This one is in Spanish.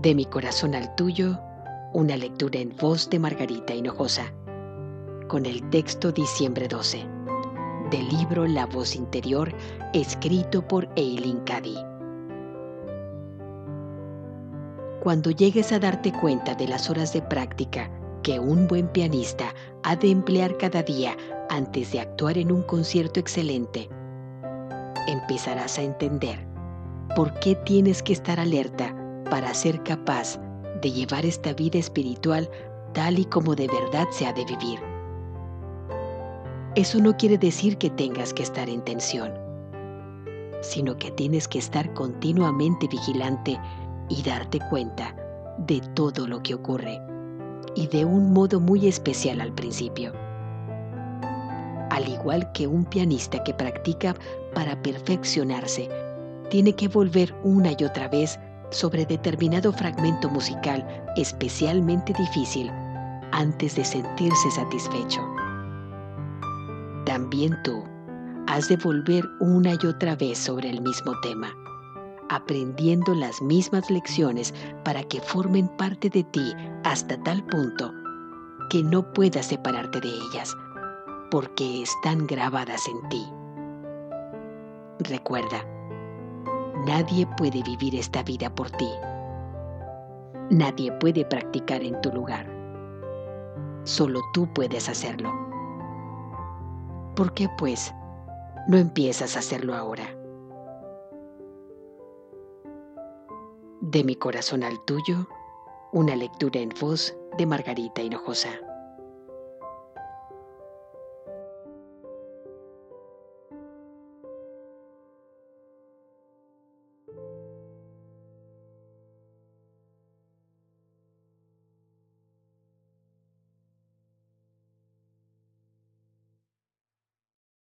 De mi corazón al tuyo, una lectura en voz de Margarita Hinojosa, con el texto Diciembre 12, del libro La voz interior, escrito por Eileen Cady. Cuando llegues a darte cuenta de las horas de práctica que un buen pianista ha de emplear cada día antes de actuar en un concierto excelente, empezarás a entender por qué tienes que estar alerta para ser capaz de llevar esta vida espiritual tal y como de verdad se ha de vivir. Eso no quiere decir que tengas que estar en tensión, sino que tienes que estar continuamente vigilante y darte cuenta de todo lo que ocurre, y de un modo muy especial al principio. Al igual que un pianista que practica para perfeccionarse, tiene que volver una y otra vez sobre determinado fragmento musical especialmente difícil antes de sentirse satisfecho. También tú has de volver una y otra vez sobre el mismo tema, aprendiendo las mismas lecciones para que formen parte de ti hasta tal punto que no puedas separarte de ellas, porque están grabadas en ti. Recuerda, Nadie puede vivir esta vida por ti. Nadie puede practicar en tu lugar. Solo tú puedes hacerlo. ¿Por qué pues no empiezas a hacerlo ahora? De mi corazón al tuyo, una lectura en voz de Margarita Hinojosa.